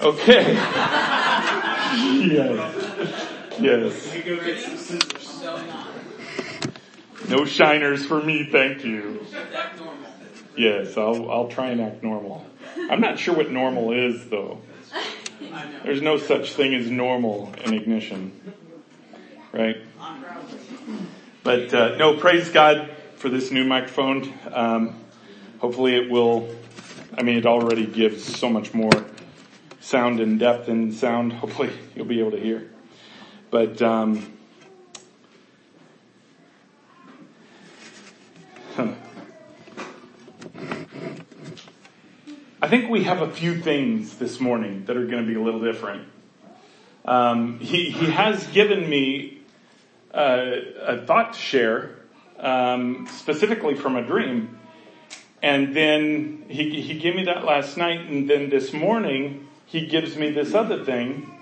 Okay. yes. Yes. No shiners for me, thank you. Yes, I'll, I'll try and act normal. I'm not sure what normal is though. There's no such thing as normal in ignition. Right? But uh, no, praise God for this new microphone. Um, hopefully it will, I mean, it already gives so much more sound and depth and sound. Hopefully you'll be able to hear. But, um. I think we have a few things this morning that are going to be a little different. Um, he, he has given me uh, a thought to share, um, specifically from a dream. And then he, he gave me that last night, and then this morning he gives me this other thing.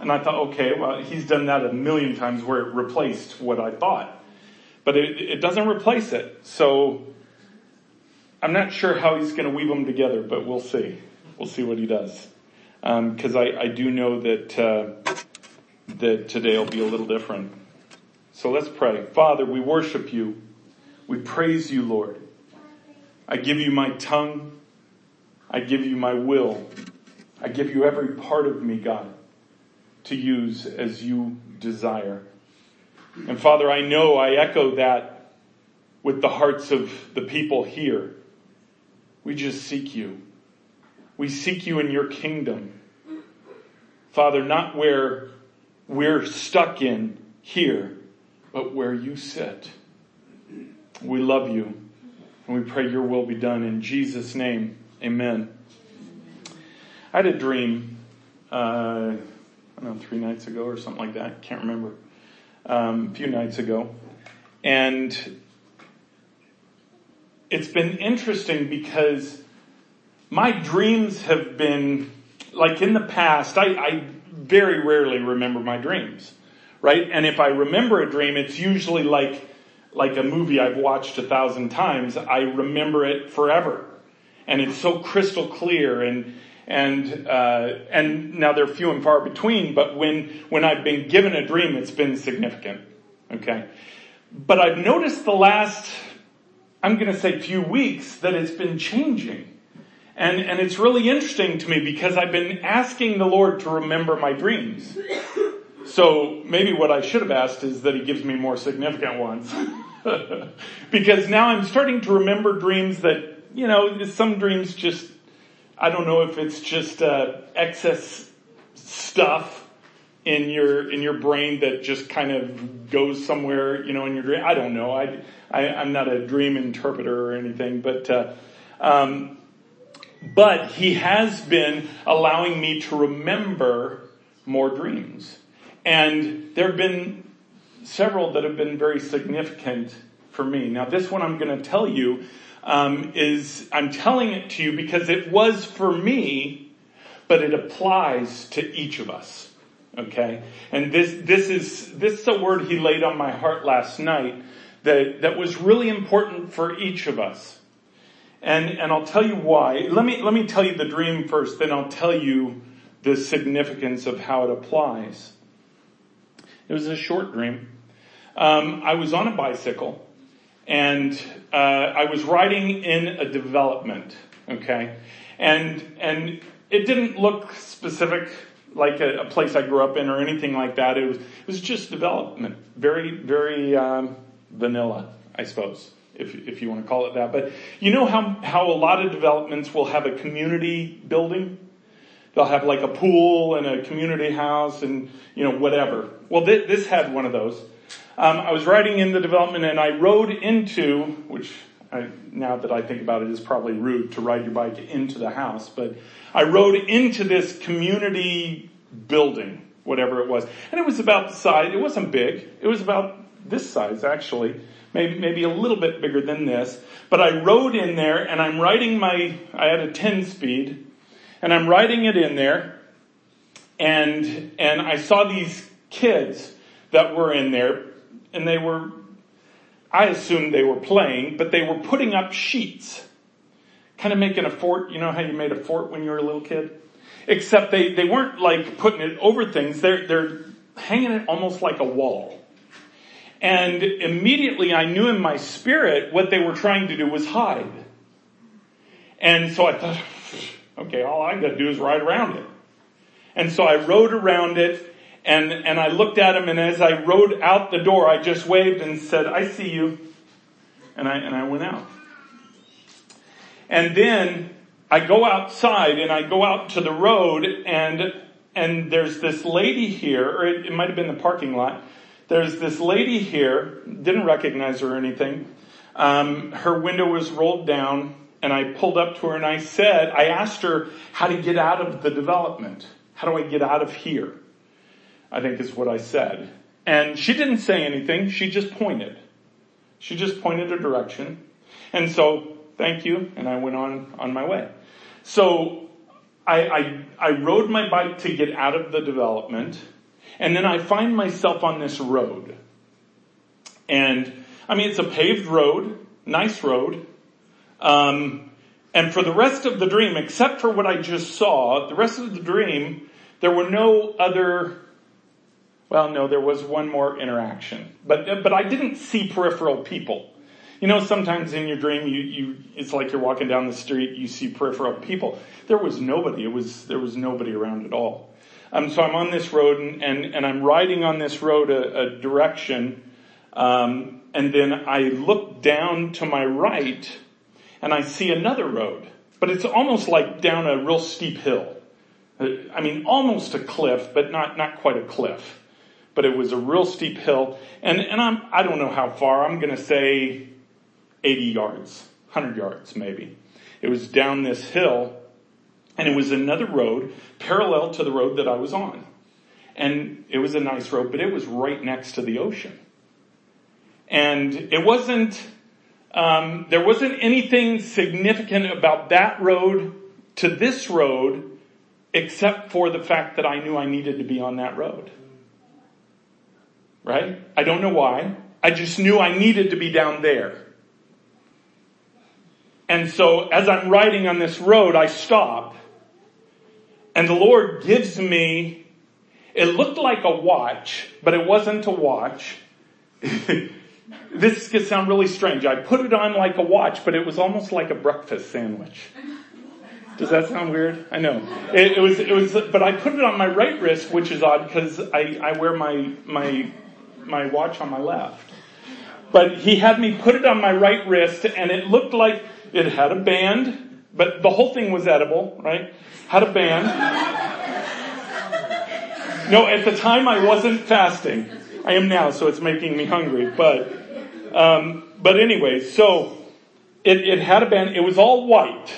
And I thought, okay, well, he's done that a million times where it replaced what I thought. But it, it doesn't replace it. So I'm not sure how he's going to weave them together, but we'll see. We'll see what he does. Because um, I, I, do know that uh, that today will be a little different. So let's pray. Father, we worship you. We praise you, Lord. I give you my tongue. I give you my will. I give you every part of me, God, to use as you desire. And Father, I know I echo that with the hearts of the people here. We just seek you. We seek you in your kingdom. Father, not where we're stuck in here, but where you sit. We love you and we pray your will be done in Jesus name. Amen. I had a dream, uh, I don't know, three nights ago or something like that. Can't remember. Um, a few nights ago. And it's been interesting because my dreams have been, like in the past, I, I very rarely remember my dreams, right? And if I remember a dream, it's usually like, like a movie I've watched a thousand times. I remember it forever. And it's so crystal clear and, and, uh, and now they're few and far between, but when, when I've been given a dream, it's been significant. Okay. But I've noticed the last I'm going to say few weeks that it's been changing. And, and it's really interesting to me because I've been asking the Lord to remember my dreams. So maybe what I should have asked is that he gives me more significant ones. because now I'm starting to remember dreams that, you know, some dreams just, I don't know if it's just, uh, excess stuff in your in your brain that just kind of goes somewhere, you know, in your dream. I don't know. I, I am not a dream interpreter or anything, but uh, um, but he has been allowing me to remember more dreams, and there have been several that have been very significant for me. Now, this one I'm going to tell you um, is I'm telling it to you because it was for me, but it applies to each of us. Okay? And this, this is, this is a word he laid on my heart last night that, that was really important for each of us. And, and I'll tell you why. Let me, let me tell you the dream first, then I'll tell you the significance of how it applies. It was a short dream. Um, I was on a bicycle and uh, I was riding in a development, okay, and and it didn't look specific like a, a, place I grew up in or anything like that. It was it was just development, very very um, vanilla, I suppose, if if you want to call it that. But you know how how a lot of developments will have a community building. They'll have like a pool and a community house and you know whatever. Well, th- this had one of those. Um, I was riding in the development and I rode into which I, now that I think about it, is probably rude to ride your bike into the house, but I rode into this community building, whatever it was. And it was about the size, it wasn't big, it was about this size actually, maybe, maybe a little bit bigger than this. But I rode in there and I'm riding my, I had a 10 speed, and I'm riding it in there, and, and I saw these kids that were in there, and they were I assumed they were playing, but they were putting up sheets. Kind of making a fort. You know how you made a fort when you were a little kid? except they, they weren't like putting it over things. They're, they're hanging it almost like a wall. And immediately I knew in my spirit what they were trying to do was hide. And so I thought, okay, all I gotta do is ride around it. And so I rode around it and, and I looked at him and as I rode out the door, I just waved and said, I see you. And I, and I went out. And then I go outside and I go out to the road and, and there's this lady here, or it, it might have been the parking lot. There's this lady here, didn't recognize her or anything. Um, her window was rolled down and I pulled up to her and I said, I asked her how to get out of the development. How do I get out of here? I think is what I said. And she didn't say anything. She just pointed. She just pointed a direction. And so, thank you. And I went on, on my way. So, I, I, I rode my bike to get out of the development. And then I find myself on this road. And, I mean, it's a paved road, nice road. Um, and for the rest of the dream, except for what I just saw, the rest of the dream, there were no other well, no, there was one more interaction, but but I didn't see peripheral people. You know, sometimes in your dream, you you it's like you're walking down the street, you see peripheral people. There was nobody. It was there was nobody around at all. Um, so I'm on this road and and, and I'm riding on this road a, a direction, um, and then I look down to my right, and I see another road, but it's almost like down a real steep hill. Uh, I mean, almost a cliff, but not not quite a cliff but it was a real steep hill. And, and I'm, I don't know how far, I'm gonna say 80 yards, 100 yards maybe. It was down this hill and it was another road parallel to the road that I was on. And it was a nice road, but it was right next to the ocean. And it wasn't, um, there wasn't anything significant about that road to this road except for the fact that I knew I needed to be on that road right? I don't know why. I just knew I needed to be down there. And so as I'm riding on this road, I stop and the Lord gives me, it looked like a watch, but it wasn't a watch. this could sound really strange. I put it on like a watch, but it was almost like a breakfast sandwich. Does that sound weird? I know. It, it was, it was, but I put it on my right wrist, which is odd because I, I wear my, my my watch on my left. But he had me put it on my right wrist and it looked like it had a band, but the whole thing was edible, right? Had a band. No, at the time I wasn't fasting. I am now, so it's making me hungry. But, um, but anyway, so it, it had a band. It was all white,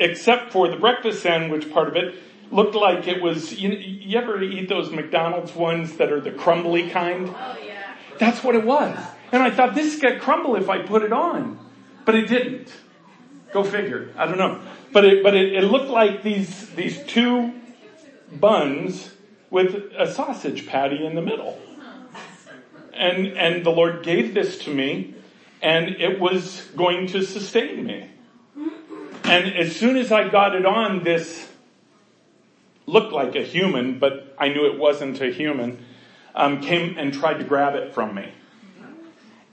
except for the breakfast sandwich part of it looked like it was, you, you ever eat those McDonald's ones that are the crumbly kind? Oh yeah. That's what it was. And I thought this could crumble if I put it on. But it didn't. Go figure. I don't know. But it, but it, it looked like these, these two buns with a sausage patty in the middle. And, and the Lord gave this to me and it was going to sustain me. And as soon as I got it on, this looked like a human, but I knew it wasn't a human, um, came and tried to grab it from me.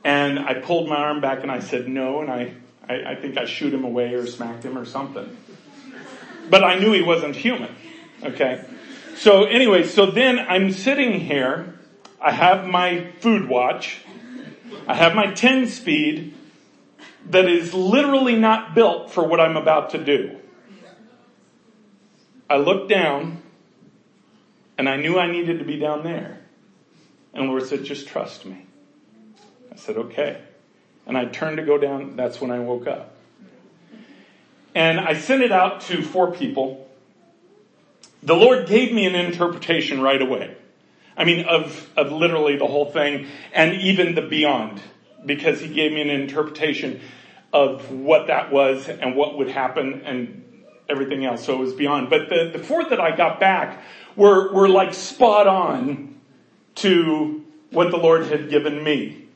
And I pulled my arm back and I said no, and I, I, I think I shoot him away or smacked him or something. But I knew he wasn't human. Okay. So anyway, so then I'm sitting here. I have my food watch. I have my 10 speed that is literally not built for what I'm about to do. I looked down and I knew I needed to be down there. And Lord said, just trust me. I said, okay. And I turned to go down. That's when I woke up. And I sent it out to four people. The Lord gave me an interpretation right away. I mean, of, of literally the whole thing and even the beyond because he gave me an interpretation of what that was and what would happen and everything else. So it was beyond. But the, the four that I got back were, were like spot on to what the Lord had given me.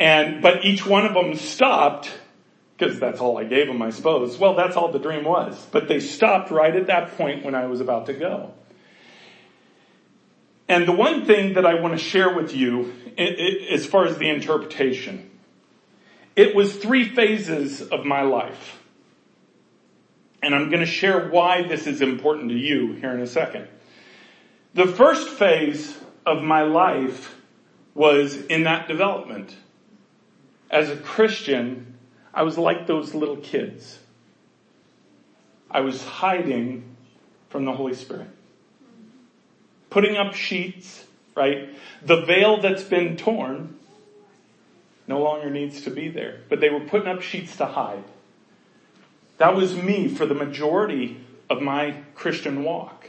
And, but each one of them stopped because that's all I gave them, I suppose. Well, that's all the dream was. But they stopped right at that point when I was about to go. And the one thing that I want to share with you, as far as the interpretation, it was three phases of my life. And I'm going to share why this is important to you here in a second. The first phase of my life was in that development. As a Christian, I was like those little kids. I was hiding from the Holy Spirit. Putting up sheets, right? The veil that's been torn no longer needs to be there. But they were putting up sheets to hide. That was me for the majority of my Christian walk.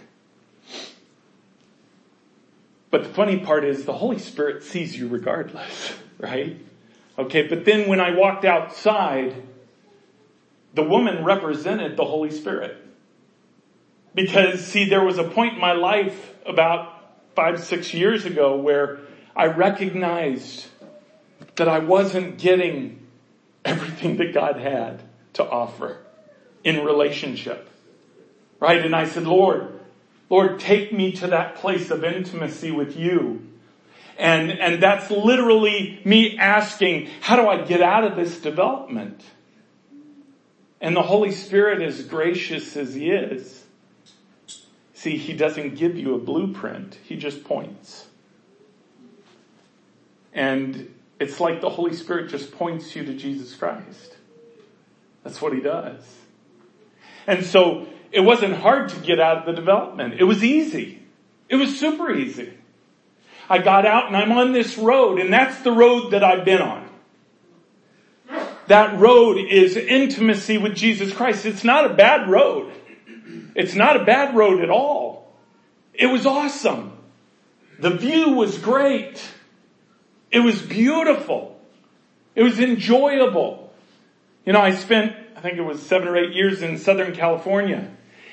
But the funny part is the Holy Spirit sees you regardless, right? Okay, but then when I walked outside, the woman represented the Holy Spirit. Because see, there was a point in my life about five, six years ago where I recognized that I wasn't getting everything that God had to offer in relationship. Right? And I said, Lord, Lord, take me to that place of intimacy with you. And, and that's literally me asking, how do I get out of this development? And the Holy Spirit, as gracious as He is, see, He doesn't give you a blueprint. He just points. And it's like the Holy Spirit just points you to Jesus Christ. That's what He does. And so it wasn't hard to get out of the development. It was easy. It was super easy. I got out and I'm on this road and that's the road that I've been on. That road is intimacy with Jesus Christ. It's not a bad road. It's not a bad road at all. It was awesome. The view was great. It was beautiful. It was enjoyable. You know, I spent, I think it was seven or eight years in Southern California.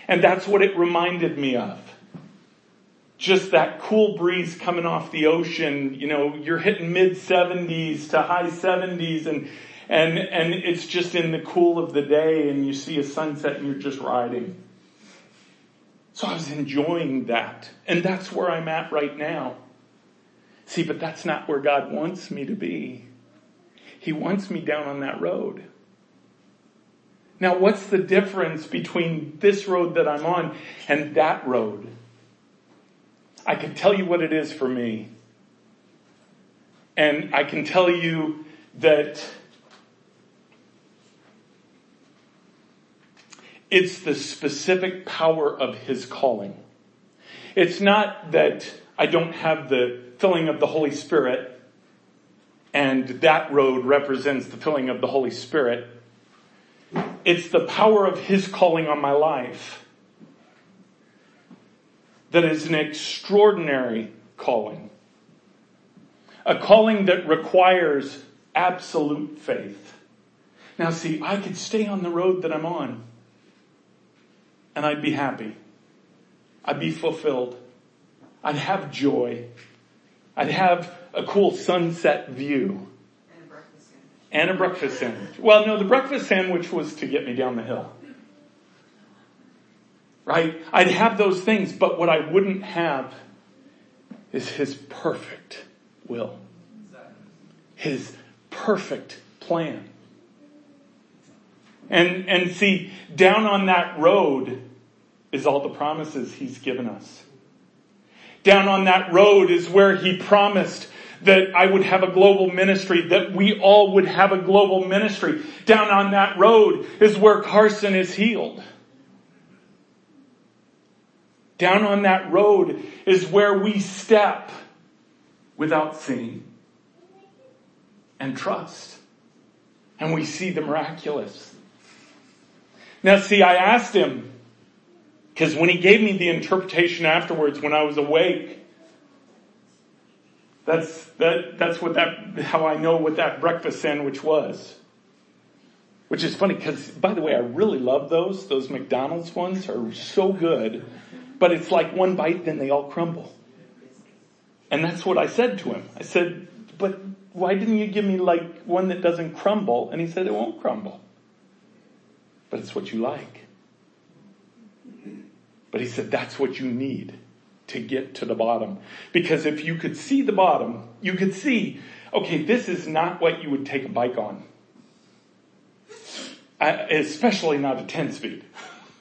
And that's what it reminded me of. Just that cool breeze coming off the ocean, you know, you're hitting mid 70s to high 70s and, and, and it's just in the cool of the day and you see a sunset and you're just riding. So I was enjoying that. And that's where I'm at right now. See, but that's not where God wants me to be. He wants me down on that road. Now, what's the difference between this road that I'm on and that road? I can tell you what it is for me. And I can tell you that it's the specific power of His calling. It's not that I don't have the filling of the Holy Spirit and that road represents the filling of the Holy Spirit. It's the power of His calling on my life that is an extraordinary calling. A calling that requires absolute faith. Now see, I could stay on the road that I'm on and I'd be happy. I'd be fulfilled. I'd have joy. I'd have a cool sunset view and a breakfast sandwich. Well, no, the breakfast sandwich was to get me down the hill. Right? I'd have those things, but what I wouldn't have is his perfect will. His perfect plan. And, and see, down on that road is all the promises he's given us. Down on that road is where he promised that I would have a global ministry, that we all would have a global ministry. Down on that road is where Carson is healed. Down on that road is where we step without seeing and trust. And we see the miraculous. Now see, I asked him, because when he gave me the interpretation afterwards, when I was awake, that's, that, that's what that, how I know what that breakfast sandwich was. Which is funny because, by the way, I really love those. Those McDonald's ones are so good. But it's like one bite, then they all crumble. And that's what I said to him. I said, but why didn't you give me like one that doesn't crumble? And he said, it won't crumble. but it's what you like. But he said that's what you need to get to the bottom. Because if you could see the bottom, you could see, okay, this is not what you would take a bike on. Uh, especially not a 10 speed.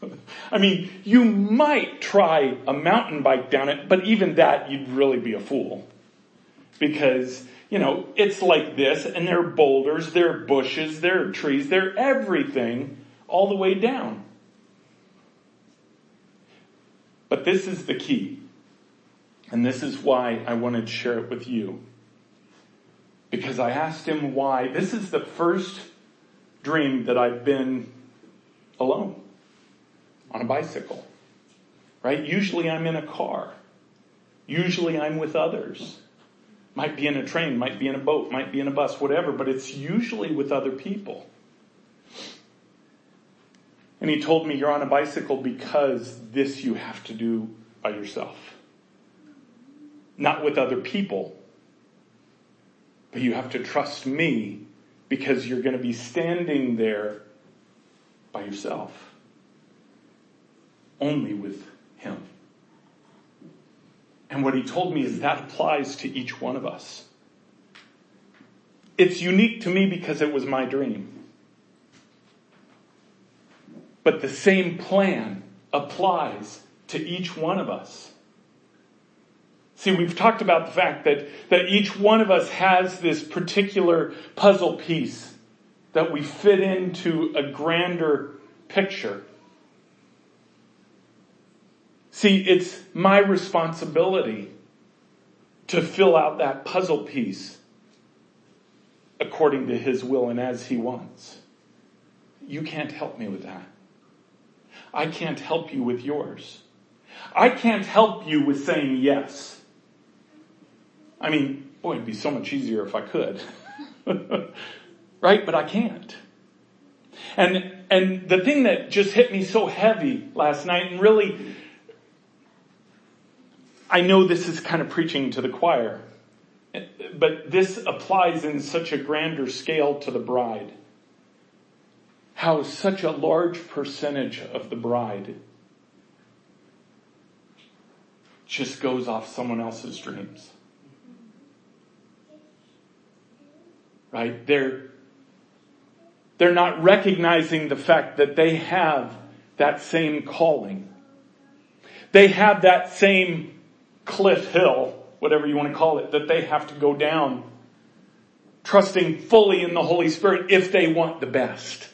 I mean, you might try a mountain bike down it, but even that, you'd really be a fool. Because, you know, it's like this, and there are boulders, there are bushes, there are trees, there are everything all the way down. But this is the key. And this is why I wanted to share it with you. Because I asked him why. This is the first dream that I've been alone on a bicycle. Right? Usually I'm in a car. Usually I'm with others. Might be in a train, might be in a boat, might be in a bus, whatever, but it's usually with other people. And he told me, You're on a bicycle because this you have to do by yourself. Not with other people. But you have to trust me because you're going to be standing there by yourself. Only with him. And what he told me is that applies to each one of us. It's unique to me because it was my dream. But the same plan applies to each one of us. See, we've talked about the fact that, that each one of us has this particular puzzle piece that we fit into a grander picture. See, it's my responsibility to fill out that puzzle piece according to His will and as He wants. You can't help me with that. I can't help you with yours. I can't help you with saying yes. I mean, boy, it'd be so much easier if I could. right? But I can't. And, and the thing that just hit me so heavy last night and really, I know this is kind of preaching to the choir, but this applies in such a grander scale to the bride how such a large percentage of the bride just goes off someone else's dreams. Right? They're, they're not recognizing the fact that they have that same calling. They have that same cliff hill, whatever you want to call it, that they have to go down, trusting fully in the Holy Spirit if they want the best.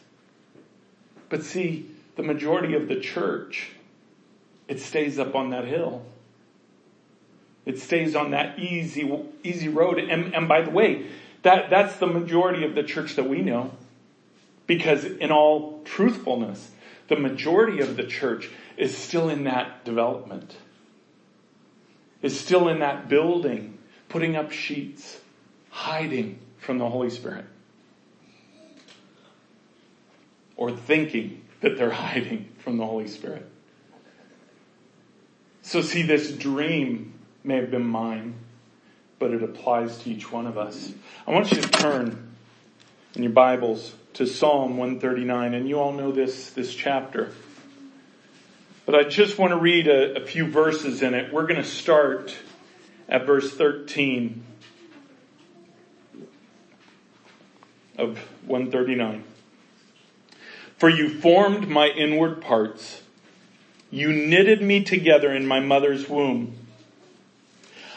But see, the majority of the church, it stays up on that hill. It stays on that easy, easy road. And, and by the way, that, that's the majority of the church that we know. Because in all truthfulness, the majority of the church is still in that development. Is still in that building, putting up sheets, hiding from the Holy Spirit or thinking that they're hiding from the Holy Spirit. So see, this dream may have been mine, but it applies to each one of us. I want you to turn in your Bibles to Psalm 139, and you all know this, this chapter. But I just want to read a, a few verses in it. We're going to start at verse 13 of 139. For you formed my inward parts. You knitted me together in my mother's womb.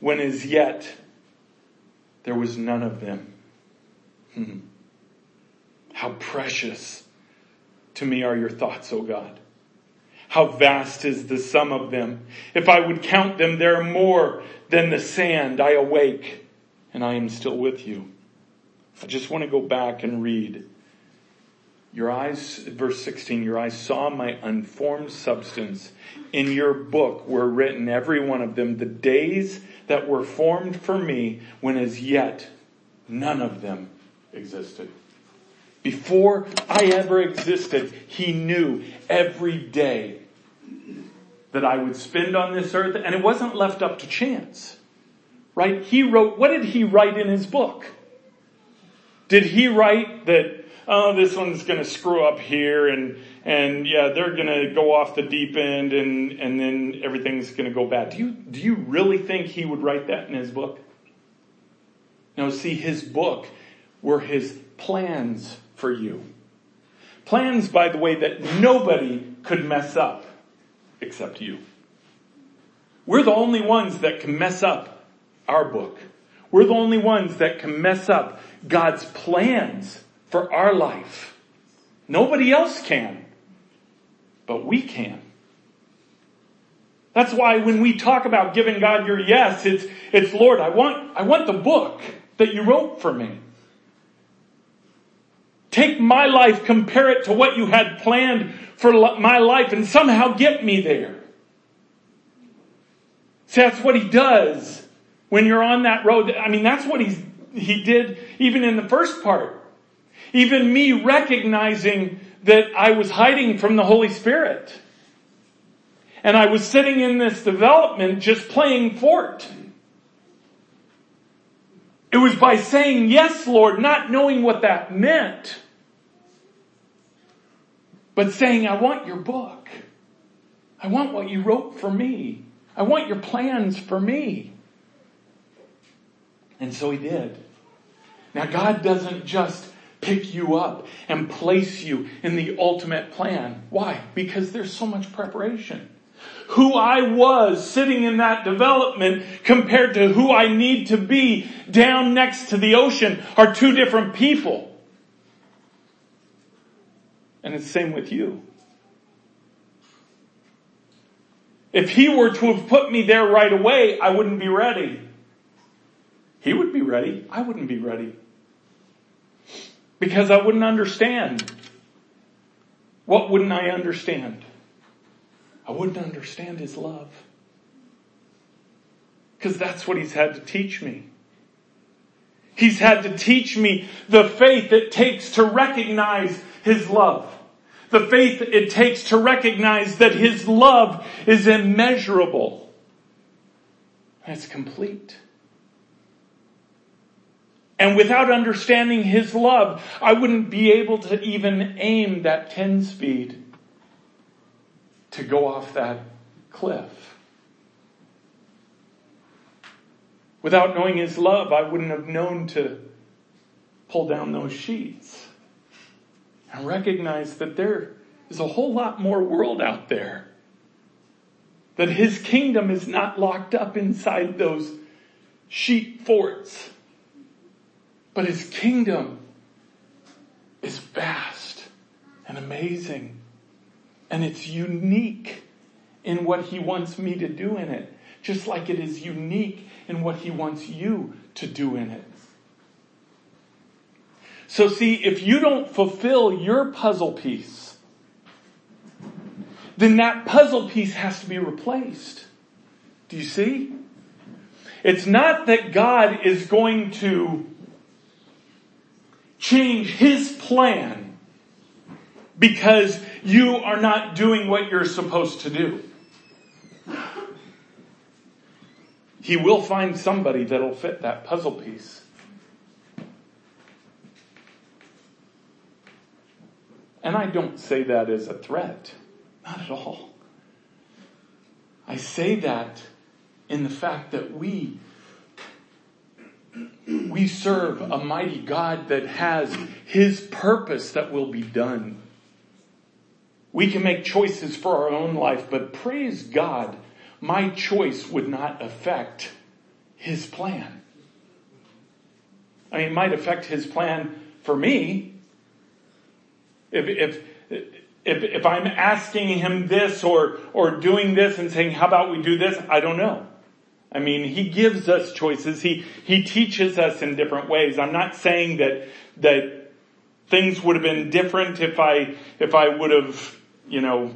when as yet there was none of them. Hmm. How precious to me are your thoughts, O God. How vast is the sum of them. If I would count them, there are more than the sand. I awake and I am still with you. I just want to go back and read Your eyes, verse 16, your eyes saw my unformed substance. In your book were written, every one of them, the days that were formed for me when as yet none of them existed. Before I ever existed, he knew every day that I would spend on this earth, and it wasn't left up to chance. Right? He wrote, what did he write in his book? Did he write that, oh, this one's gonna screw up here and, and yeah, they're gonna go off the deep end and, and then everything's gonna go bad. Do you, do you really think he would write that in his book? No, see, his book were his plans for you. Plans, by the way, that nobody could mess up except you. We're the only ones that can mess up our book. We're the only ones that can mess up God's plans for our life. Nobody else can, but we can. That's why when we talk about giving God your yes, it's, it's Lord, I want, I want the book that you wrote for me. Take my life, compare it to what you had planned for my life and somehow get me there. See, that's what he does when you're on that road. I mean, that's what he's, he did even in the first part. Even me recognizing that I was hiding from the Holy Spirit. And I was sitting in this development just playing fort. It was by saying yes, Lord, not knowing what that meant, but saying, I want your book. I want what you wrote for me. I want your plans for me. And so he did. Now God doesn't just pick you up and place you in the ultimate plan. Why? Because there's so much preparation who I was sitting in that development compared to who I need to be down next to the ocean are two different people. And it's the same with you. If he were to have put me there right away, I wouldn't be ready. He would be ready. I wouldn't be ready. Because I wouldn't understand. What wouldn't I understand? I wouldn't understand his love. Because that's what he's had to teach me. He's had to teach me the faith it takes to recognize his love. The faith it takes to recognize that his love is immeasurable. It's complete. And without understanding his love, I wouldn't be able to even aim that 10 speed to go off that cliff. Without knowing his love, I wouldn't have known to pull down those sheets and recognize that there is a whole lot more world out there. That his kingdom is not locked up inside those sheet forts, but his kingdom is vast and amazing and it's unique in what he wants me to do in it. Just like it is unique in what he wants you to do in it. So see, if you don't fulfill your puzzle piece, then that puzzle piece has to be replaced. Do you see? It's not that God is going to change his plan because you are not doing what you're supposed to do. He will find somebody that'll fit that puzzle piece. And I don't say that as a threat. Not at all. I say that in the fact that we we serve a mighty God that has his purpose that will be done. We can make choices for our own life, but praise God, my choice would not affect His plan. I mean, it might affect His plan for me. If, if, if, if I'm asking Him this or, or doing this and saying, how about we do this? I don't know. I mean, He gives us choices. He, He teaches us in different ways. I'm not saying that, that things would have been different if I, if I would have, you know,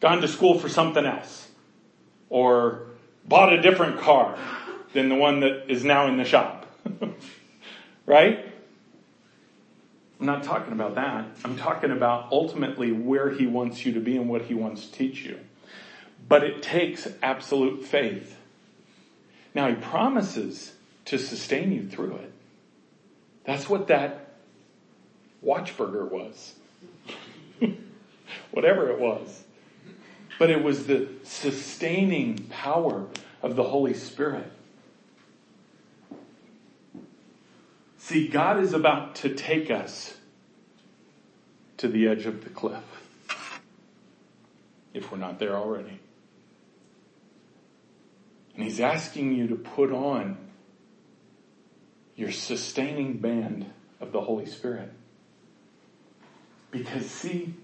gone to school for something else or bought a different car than the one that is now in the shop. right? I'm not talking about that. I'm talking about ultimately where he wants you to be and what he wants to teach you. But it takes absolute faith. Now he promises to sustain you through it. That's what that watchburger was. Whatever it was. But it was the sustaining power of the Holy Spirit. See, God is about to take us to the edge of the cliff. If we're not there already. And He's asking you to put on your sustaining band of the Holy Spirit. Because see,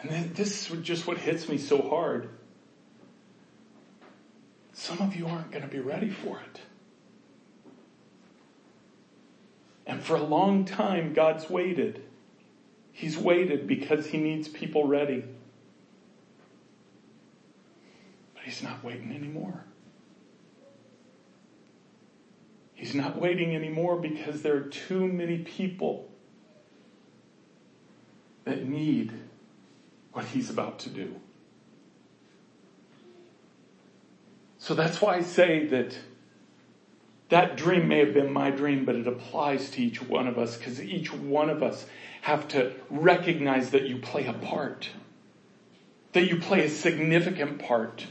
and this is just what hits me so hard. Some of you aren't going to be ready for it. And for a long time, God's waited. He's waited because He needs people ready. But He's not waiting anymore. He's not waiting anymore because there are too many people that need what He's about to do. So that's why I say that that dream may have been my dream, but it applies to each one of us because each one of us have to recognize that you play a part. That you play a significant part.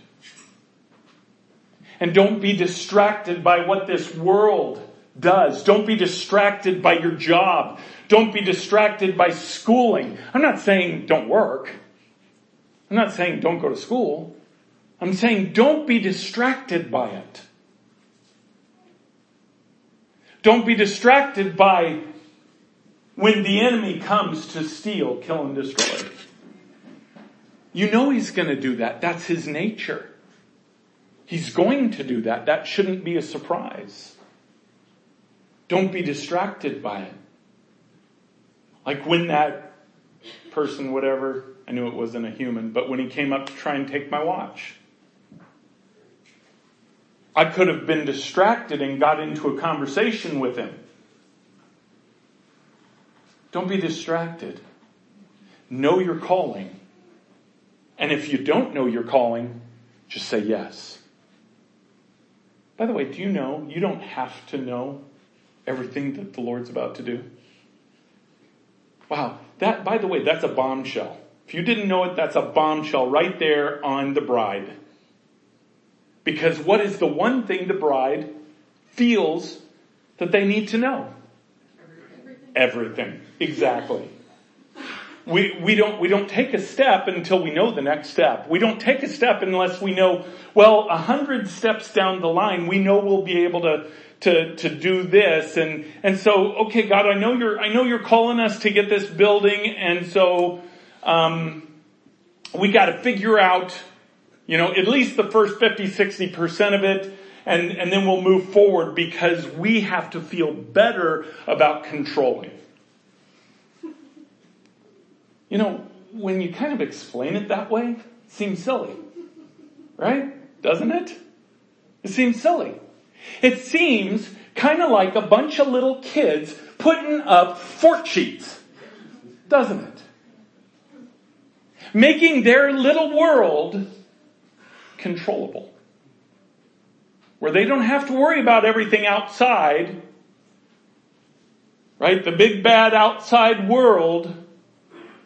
And don't be distracted by what this world does. Don't be distracted by your job. Don't be distracted by schooling. I'm not saying don't work. I'm not saying don't go to school. I'm saying don't be distracted by it. Don't be distracted by when the enemy comes to steal, kill, and destroy. You know he's going to do that. That's his nature. He's going to do that. That shouldn't be a surprise. Don't be distracted by it. Like when that person, whatever, I knew it wasn't a human, but when he came up to try and take my watch. I could have been distracted and got into a conversation with him. Don't be distracted. Know your calling. And if you don't know your calling, just say yes. By the way, do you know you don't have to know everything that the Lord's about to do? Wow. That, by the way, that's a bombshell. If you didn't know it, that's a bombshell right there on the bride. Because what is the one thing the bride feels that they need to know? Everything. Everything. Exactly. We, we don't, we don't take a step until we know the next step. We don't take a step unless we know, well, a hundred steps down the line, we know we'll be able to, to, to do this. And, and so, okay, God, I know you're, I know you're calling us to get this building. And so, um, we got to figure out you know, at least the first 50, 60% of it, and, and then we'll move forward because we have to feel better about controlling. You know, when you kind of explain it that way, it seems silly. Right? Doesn't it? It seems silly. It seems kind of like a bunch of little kids putting up fort sheets. Doesn't it? Making their little world controllable. Where they don't have to worry about everything outside, right? The big bad outside world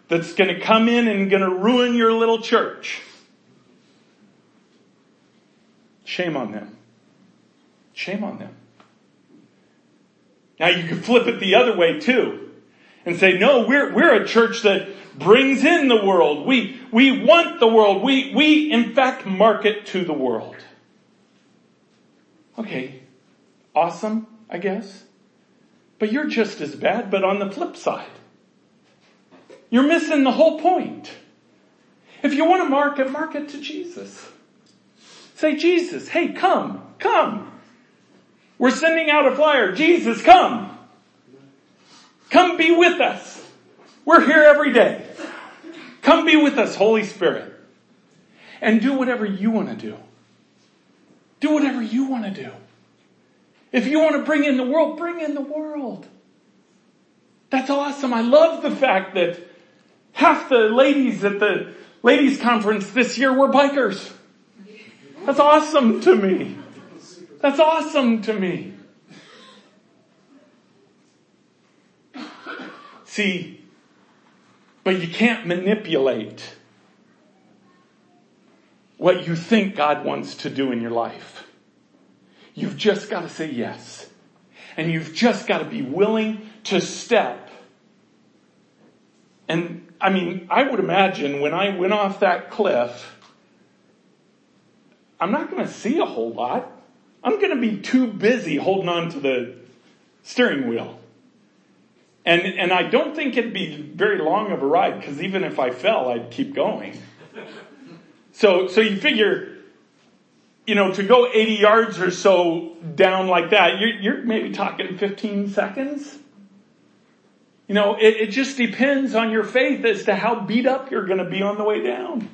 that's going to come in and going to ruin your little church. Shame on them. Shame on them. Now you can flip it the other way too and say, no, we're, we're a church that brings in the world. We, we want the world. We, we in fact market to the world. Okay. Awesome, I guess. But you're just as bad, but on the flip side. You're missing the whole point. If you want to market, market to Jesus. Say, Jesus, hey, come, come. We're sending out a flyer. Jesus, come. Come be with us. We're here every day. Come be with us, Holy Spirit. And do whatever you want to do. Do whatever you want to do. If you want to bring in the world, bring in the world. That's awesome. I love the fact that half the ladies at the ladies conference this year were bikers. That's awesome to me. That's awesome to me. See, but you can't manipulate what you think God wants to do in your life. You've just got to say yes. And you've just got to be willing to step. And I mean, I would imagine when I went off that cliff, I'm not going to see a whole lot. I'm going to be too busy holding on to the steering wheel. And, and I don't think it'd be very long of a ride because even if I fell, I'd keep going. So, so you figure, you know, to go 80 yards or so down like that, you're, you're maybe talking 15 seconds. You know, it, it just depends on your faith as to how beat up you're going to be on the way down.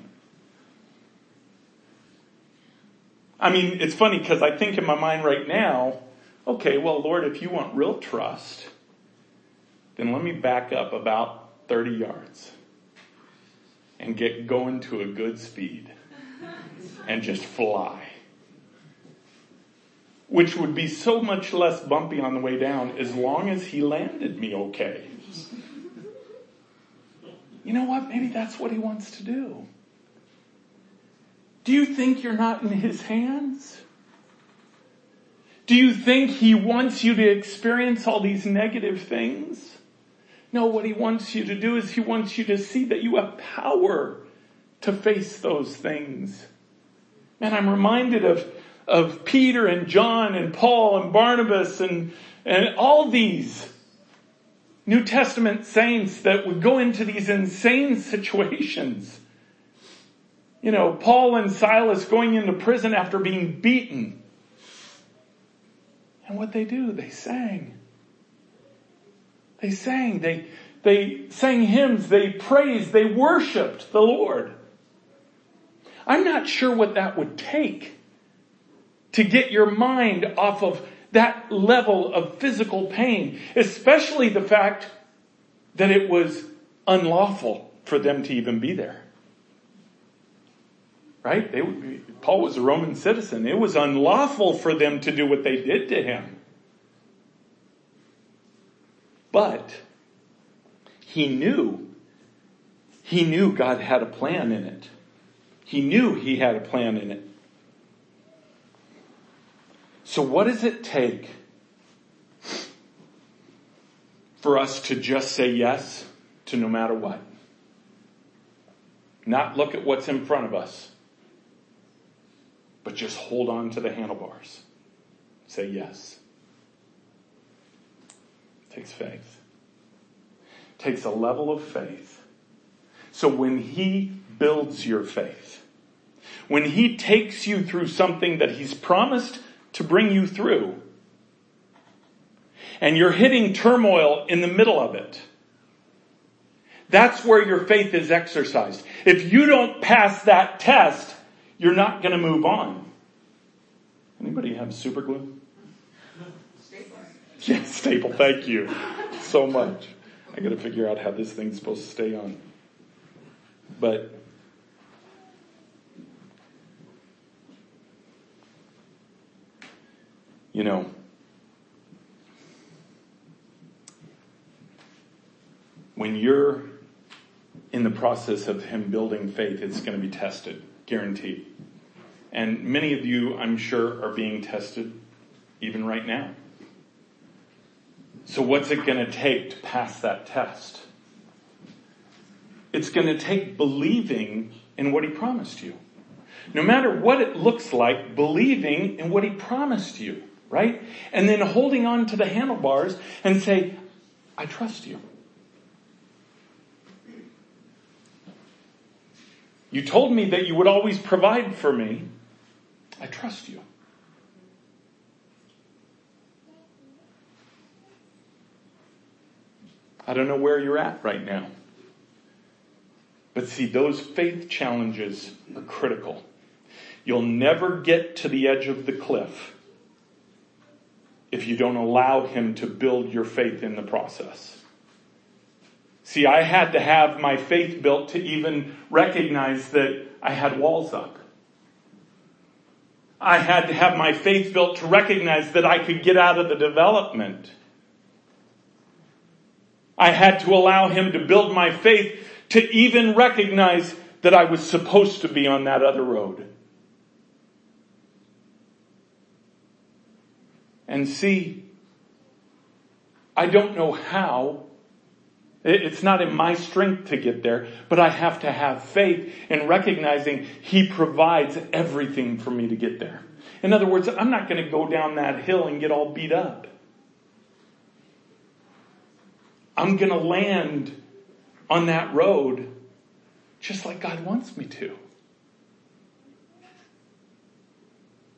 I mean, it's funny because I think in my mind right now, okay, well, Lord, if you want real trust, then let me back up about 30 yards and get going to a good speed and just fly. Which would be so much less bumpy on the way down as long as he landed me okay. You know what? Maybe that's what he wants to do. Do you think you're not in his hands? Do you think he wants you to experience all these negative things? No, what he wants you to do is he wants you to see that you have power to face those things. And I'm reminded of, of Peter and John and Paul and Barnabas and, and all these New Testament saints that would go into these insane situations. You know, Paul and Silas going into prison after being beaten. And what they do, they sang. They sang, they, they sang hymns, they praised, they worshiped the Lord. I'm not sure what that would take to get your mind off of that level of physical pain, especially the fact that it was unlawful for them to even be there. Right? They, Paul was a Roman citizen. It was unlawful for them to do what they did to him. But he knew, he knew God had a plan in it. He knew he had a plan in it. So what does it take for us to just say yes to no matter what? Not look at what's in front of us, but just hold on to the handlebars. Say yes. It takes faith. It takes a level of faith. So when he builds your faith, when he takes you through something that he's promised to bring you through, and you're hitting turmoil in the middle of it, that's where your faith is exercised. If you don't pass that test, you're not going to move on. Anybody have super glue? Yeah, staple. Thank you so much. I got to figure out how this thing's supposed to stay on. But you know, when you're in the process of him building faith, it's going to be tested, guaranteed. And many of you, I'm sure, are being tested even right now. So what's it going to take to pass that test? It's going to take believing in what he promised you. No matter what it looks like, believing in what he promised you, right? And then holding on to the handlebars and say, I trust you. You told me that you would always provide for me. I trust you. I don't know where you're at right now. But see, those faith challenges are critical. You'll never get to the edge of the cliff if you don't allow Him to build your faith in the process. See, I had to have my faith built to even recognize that I had walls up. I had to have my faith built to recognize that I could get out of the development. I had to allow him to build my faith to even recognize that I was supposed to be on that other road. And see, I don't know how. It's not in my strength to get there, but I have to have faith in recognizing He provides everything for me to get there. In other words, I'm not going to go down that hill and get all beat up. I'm going to land on that road just like God wants me to.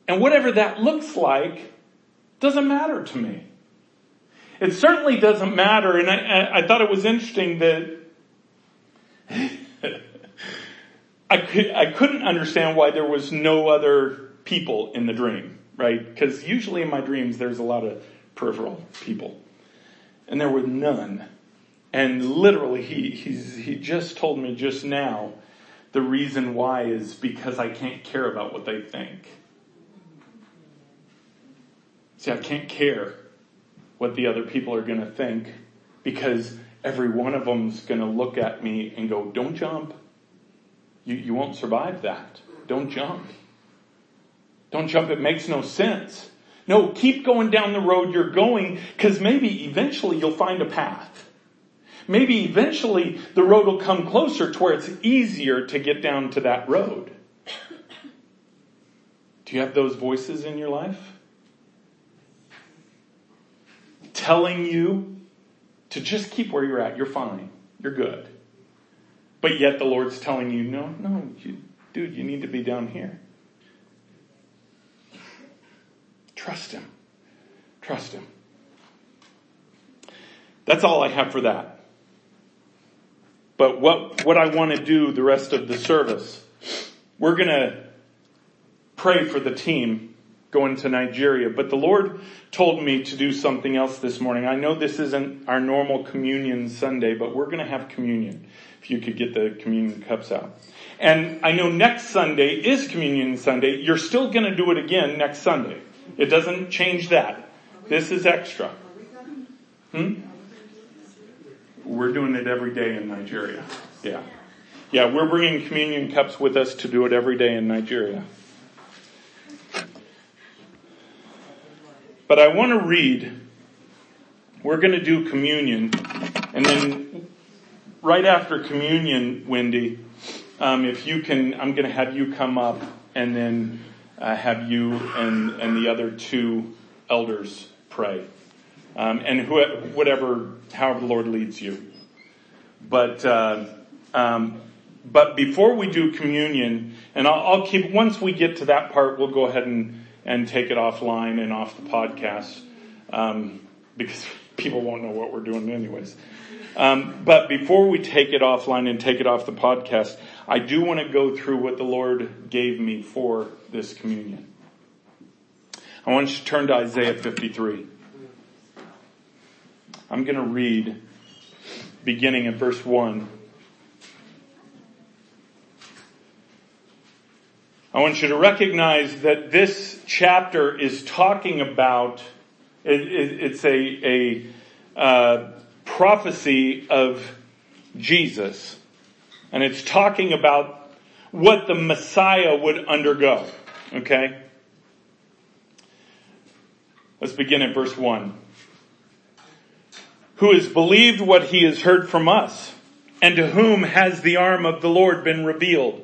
And whatever that looks like doesn't matter to me. It certainly doesn't matter, and I, I thought it was interesting that I, could, I couldn't understand why there was no other people in the dream, right? Because usually in my dreams there's a lot of peripheral people. And there were none. And literally he, he just told me just now the reason why is because I can't care about what they think. See, I can't care what the other people are going to think because every one of them's going to look at me and go, don't jump. You, you won't survive that. Don't jump. Don't jump. It makes no sense. No, keep going down the road you're going because maybe eventually you'll find a path. Maybe eventually the road will come closer to where it's easier to get down to that road. Do you have those voices in your life? Telling you to just keep where you're at. You're fine. You're good. But yet the Lord's telling you, no, no, you, dude, you need to be down here. Trust Him. Trust Him. That's all I have for that. But what, what I want to do the rest of the service, we're going to pray for the team going to Nigeria. But the Lord told me to do something else this morning. I know this isn't our normal communion Sunday, but we're going to have communion. If you could get the communion cups out. And I know next Sunday is communion Sunday. You're still going to do it again next Sunday. It doesn't change that. This is extra. Hmm? We're doing it every day in Nigeria. Yeah. Yeah, we're bringing communion cups with us to do it every day in Nigeria. But I want to read, we're going to do communion, and then right after communion, Wendy, um, if you can, I'm going to have you come up and then uh, have you and, and the other two elders pray. Um, and who, whatever, however the Lord leads you. But, uh, um, but before we do communion, and I'll, I'll keep, once we get to that part, we'll go ahead and and take it offline and off the podcast um, because people won't know what we're doing anyways. Um, but before we take it offline and take it off the podcast, I do want to go through what the Lord gave me for this communion. I want you to turn to Isaiah 53. I'm going to read beginning at verse 1 I want you to recognize that this chapter is talking about, it, it, it's a, a uh, prophecy of Jesus. And it's talking about what the Messiah would undergo. Okay? Let's begin at verse 1. Who has believed what he has heard from us, and to whom has the arm of the Lord been revealed?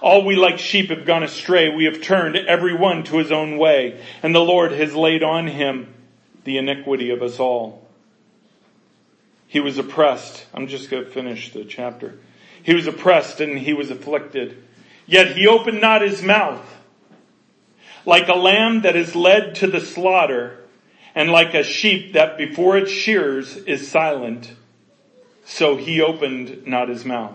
All we like sheep have gone astray. We have turned every one to his own way. And the Lord has laid on him the iniquity of us all. He was oppressed. I'm just going to finish the chapter. He was oppressed and he was afflicted. Yet he opened not his mouth. Like a lamb that is led to the slaughter, and like a sheep that before its shears is silent, so he opened not his mouth.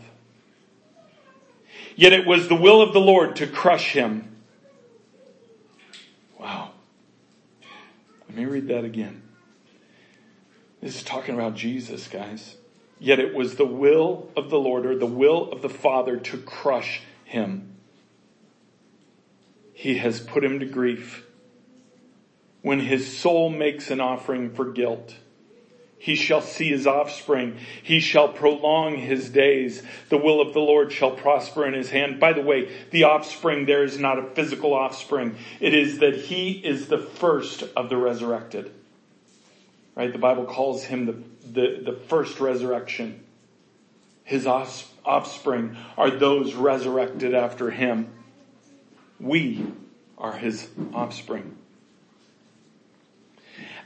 Yet it was the will of the Lord to crush him. Wow. Let me read that again. This is talking about Jesus, guys. Yet it was the will of the Lord or the will of the Father to crush him. He has put him to grief. When his soul makes an offering for guilt, he shall see his offspring. He shall prolong his days. The will of the Lord shall prosper in his hand. By the way, the offspring there is not a physical offspring. It is that he is the first of the resurrected. Right? The Bible calls him the, the, the first resurrection. His offspring are those resurrected after him. We are his offspring.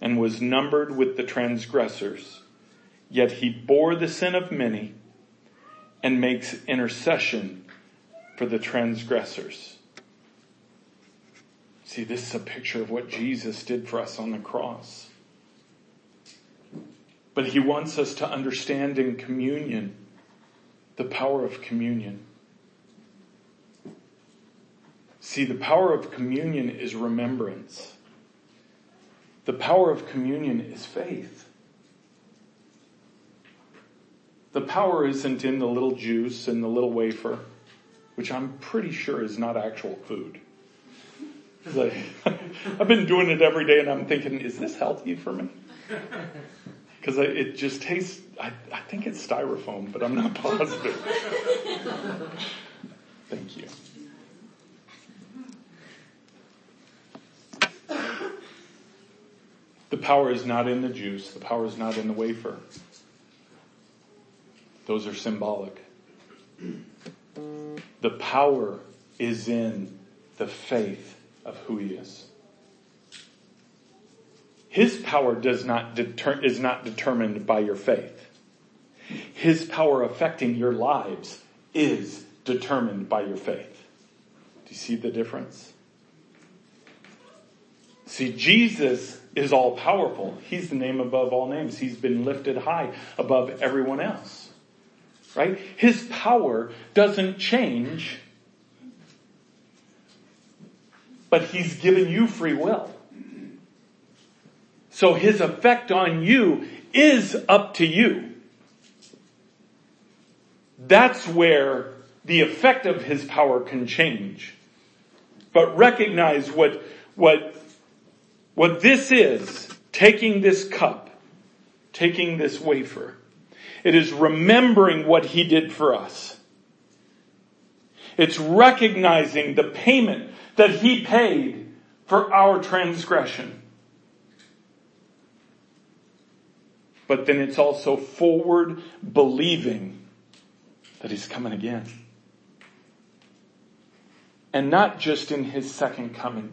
and was numbered with the transgressors. Yet he bore the sin of many and makes intercession for the transgressors. See, this is a picture of what Jesus did for us on the cross. But he wants us to understand in communion the power of communion. See, the power of communion is remembrance. The power of communion is faith. The power isn't in the little juice and the little wafer, which I'm pretty sure is not actual food. I've been doing it every day and I'm thinking, is this healthy for me? because it just tastes, I, I think it's styrofoam, but I'm not positive. Thank you. The power is not in the juice. The power is not in the wafer. Those are symbolic. The power is in the faith of who he is. His power does not deter, is not determined by your faith. His power affecting your lives is determined by your faith. Do you see the difference? See, Jesus is all powerful. He's the name above all names. He's been lifted high above everyone else. Right? His power doesn't change, but he's given you free will. So his effect on you is up to you. That's where the effect of his power can change. But recognize what, what, what this is, taking this cup, taking this wafer. It is remembering what he did for us. It's recognizing the payment that he paid for our transgression. But then it's also forward believing that he's coming again. And not just in his second coming,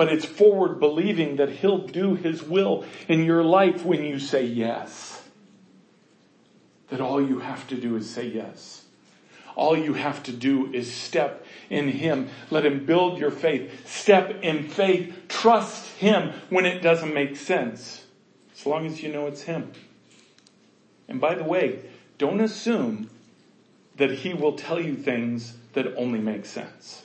but it's forward believing that he'll do his will in your life when you say yes. That all you have to do is say yes. All you have to do is step in Him. Let Him build your faith. Step in faith. Trust Him when it doesn't make sense. As long as you know it's Him. And by the way, don't assume that He will tell you things that only make sense.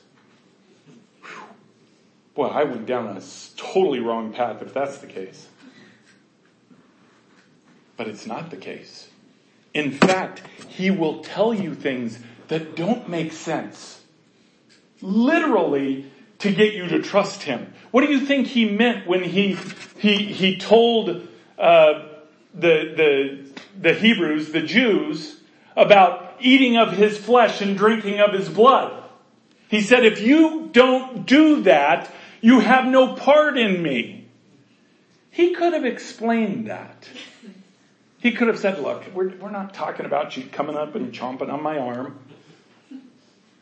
Boy, I went down a totally wrong path if that's the case. But it's not the case. In fact, He will tell you things that don't make sense. Literally to get you to trust him. What do you think he meant when he, he, he told, uh, the, the, the Hebrews, the Jews, about eating of his flesh and drinking of his blood? He said, if you don't do that, you have no part in me. He could have explained that. He could have said, look, we're, we're not talking about you coming up and chomping on my arm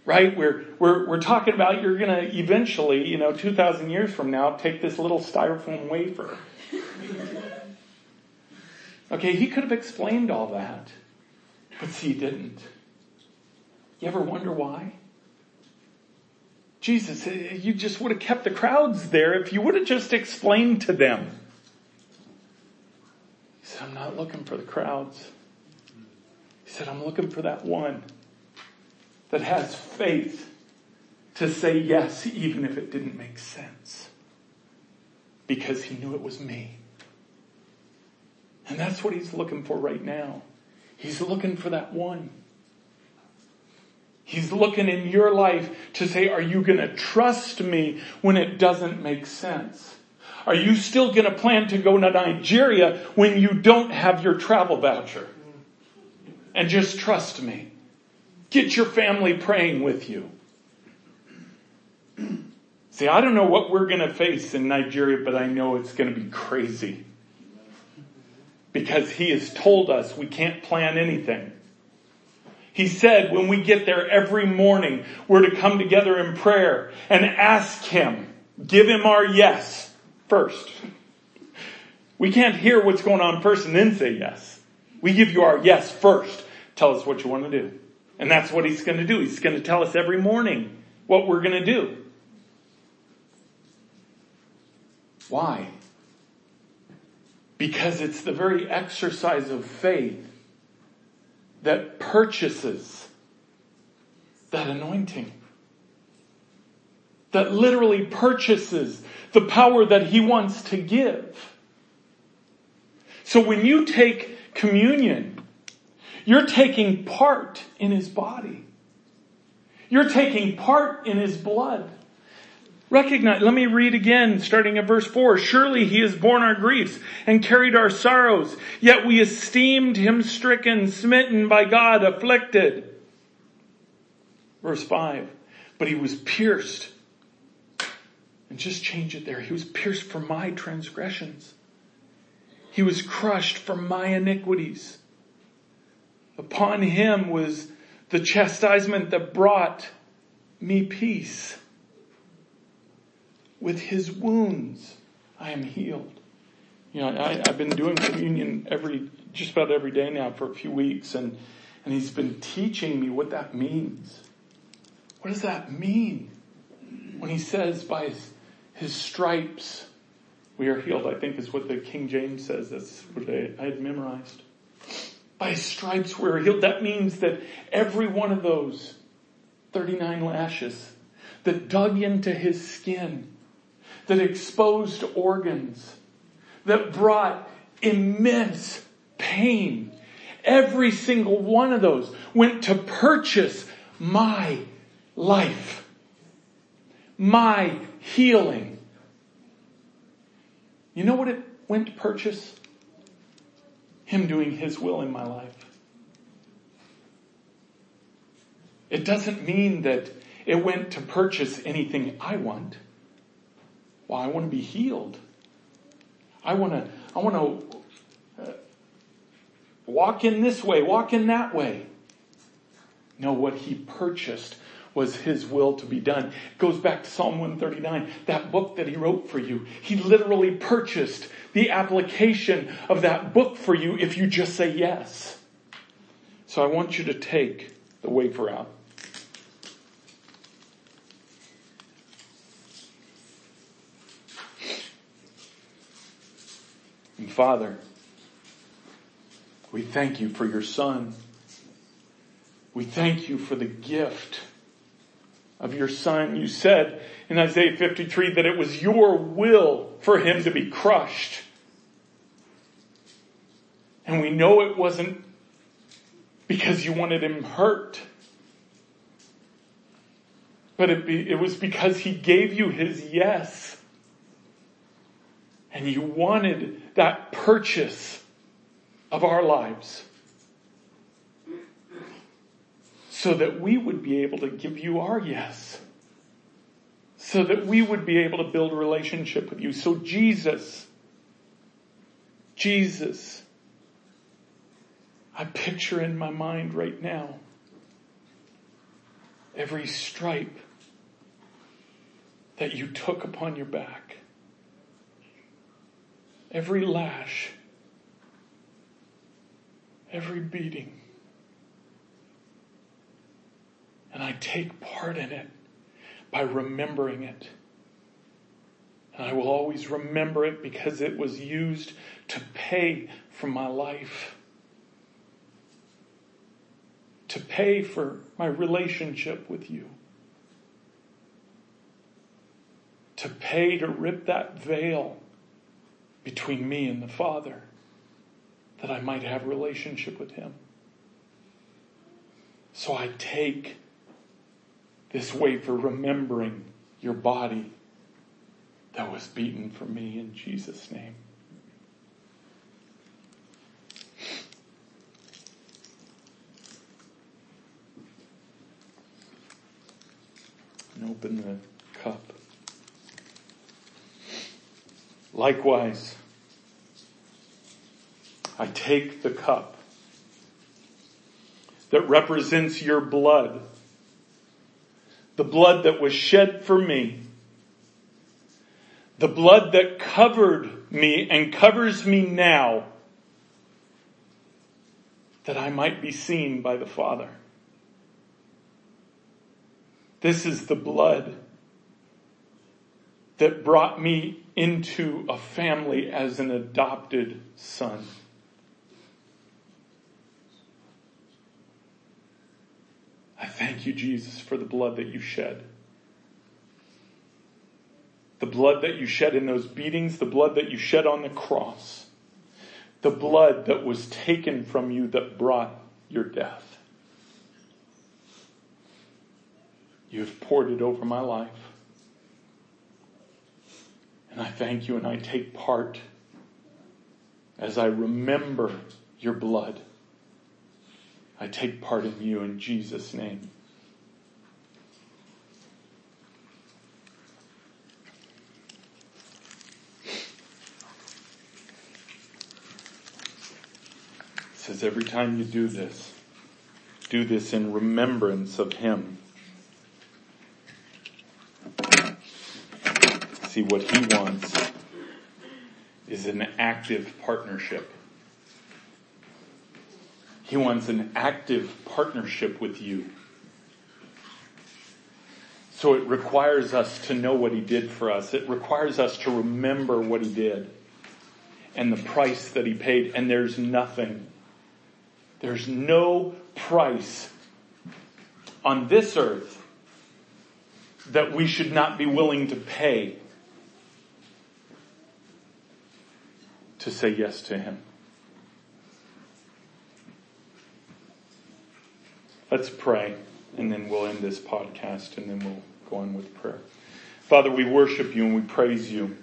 right? We're, we're, we're talking about you're going to eventually, you know, 2,000 years from now, take this little styrofoam wafer. okay, he could have explained all that, but see, he didn't. You ever wonder why? Jesus, eh, you just would have kept the crowds there if you would have just explained to them. He said, I'm not looking for the crowds. He said, I'm looking for that one that has faith to say yes even if it didn't make sense. Because he knew it was me. And that's what he's looking for right now. He's looking for that one. He's looking in your life to say, are you going to trust me when it doesn't make sense? Are you still going to plan to go to Nigeria when you don't have your travel voucher? And just trust me. Get your family praying with you. See, I don't know what we're going to face in Nigeria, but I know it's going to be crazy. Because he has told us we can't plan anything. He said when we get there every morning, we're to come together in prayer and ask him, give him our yes first. We can't hear what's going on first and then say yes. We give you our yes first. Tell us what you want to do. And that's what he's going to do. He's going to tell us every morning what we're going to do. Why? Because it's the very exercise of faith that purchases that anointing. That literally purchases the power that he wants to give. So when you take communion, you're taking part in his body. You're taking part in his blood. Recognize, let me read again, starting at verse 4. Surely he has borne our griefs and carried our sorrows, yet we esteemed him stricken, smitten by God, afflicted. Verse 5. But he was pierced. And just change it there. He was pierced for my transgressions. He was crushed for my iniquities. Upon him was the chastisement that brought me peace. With his wounds, I am healed. You know, I, have been doing communion every, just about every day now for a few weeks and, and he's been teaching me what that means. What does that mean? When he says by his, his stripes, we are healed, I think is what the King James says. That's what I, I had memorized. By stripes we're healed. That means that every one of those 39 lashes that dug into his skin, that exposed organs, that brought immense pain, every single one of those went to purchase my life, my healing. You know what it went to purchase? Him doing His will in my life. It doesn't mean that it went to purchase anything I want. Well, I want to be healed. I want to, I want to uh, walk in this way, walk in that way. No, what he purchased was his will to be done. It goes back to Psalm 139, that book that he wrote for you. He literally purchased the application of that book for you if you just say yes. So I want you to take the wafer out. Father, we thank you for your son. We thank you for the gift of your son. You said in Isaiah 53 that it was your will for him to be crushed. And we know it wasn't because you wanted him hurt. But it, be, it was because he gave you his yes. And you wanted that purchase of our lives so that we would be able to give you our yes. So that we would be able to build a relationship with you. So Jesus, Jesus, I picture in my mind right now every stripe that you took upon your back, every lash, every beating. And I take part in it by remembering it. And I will always remember it because it was used to pay for my life. To pay for my relationship with you. To pay to rip that veil between me and the Father that I might have relationship with Him. So I take this way for remembering your body that was beaten for me in Jesus' name. And open the cup. Likewise, I take the cup that represents your blood the blood that was shed for me, the blood that covered me and covers me now, that I might be seen by the Father. This is the blood that brought me into a family as an adopted son. I thank you, Jesus, for the blood that you shed. The blood that you shed in those beatings, the blood that you shed on the cross, the blood that was taken from you that brought your death. You have poured it over my life. And I thank you and I take part as I remember your blood. I take part in you in Jesus' name. It says every time you do this, do this in remembrance of him. See what he wants is an active partnership. He wants an active partnership with you. So it requires us to know what he did for us. It requires us to remember what he did and the price that he paid. And there's nothing, there's no price on this earth that we should not be willing to pay to say yes to him. Let's pray and then we'll end this podcast and then we'll go on with prayer. Father, we worship you and we praise you.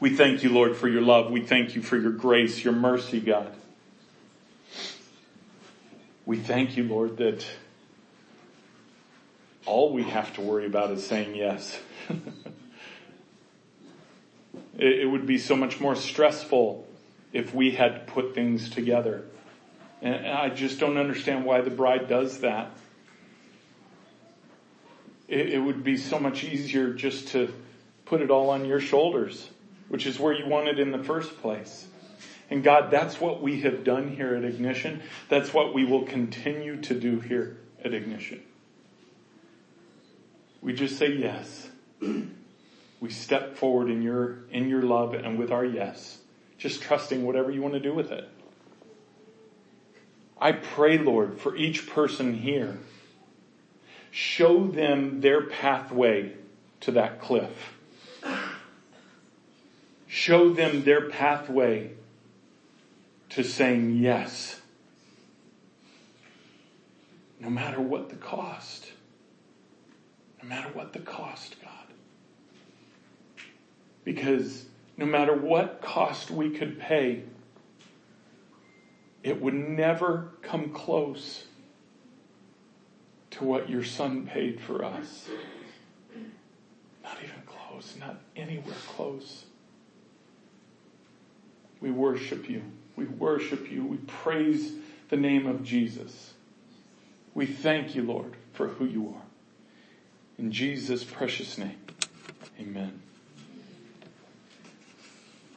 We thank you, Lord, for your love. We thank you for your grace, your mercy, God. We thank you, Lord, that all we have to worry about is saying yes. it, would be so much more stressful if we had put things together. And I just don't understand why the bride does that. It, it would be so much easier just to put it all on your shoulders, which is where you want it in the first place. And God, that's what we have done here at Ignition. That's what we will continue to do here at Ignition. We just say yes. We step forward in your, in your love and with our yes, just trusting whatever you want to do with it. I pray, Lord, for each person here. Show them their pathway to that cliff. Show them their pathway to saying yes. No matter what the cost. No matter what the cost, God. Because no matter what cost we could pay, it would never come close to what your son paid for us. Not even close, not anywhere close. We worship you. We worship you. We praise the name of Jesus. We thank you, Lord, for who you are. In Jesus' precious name, amen.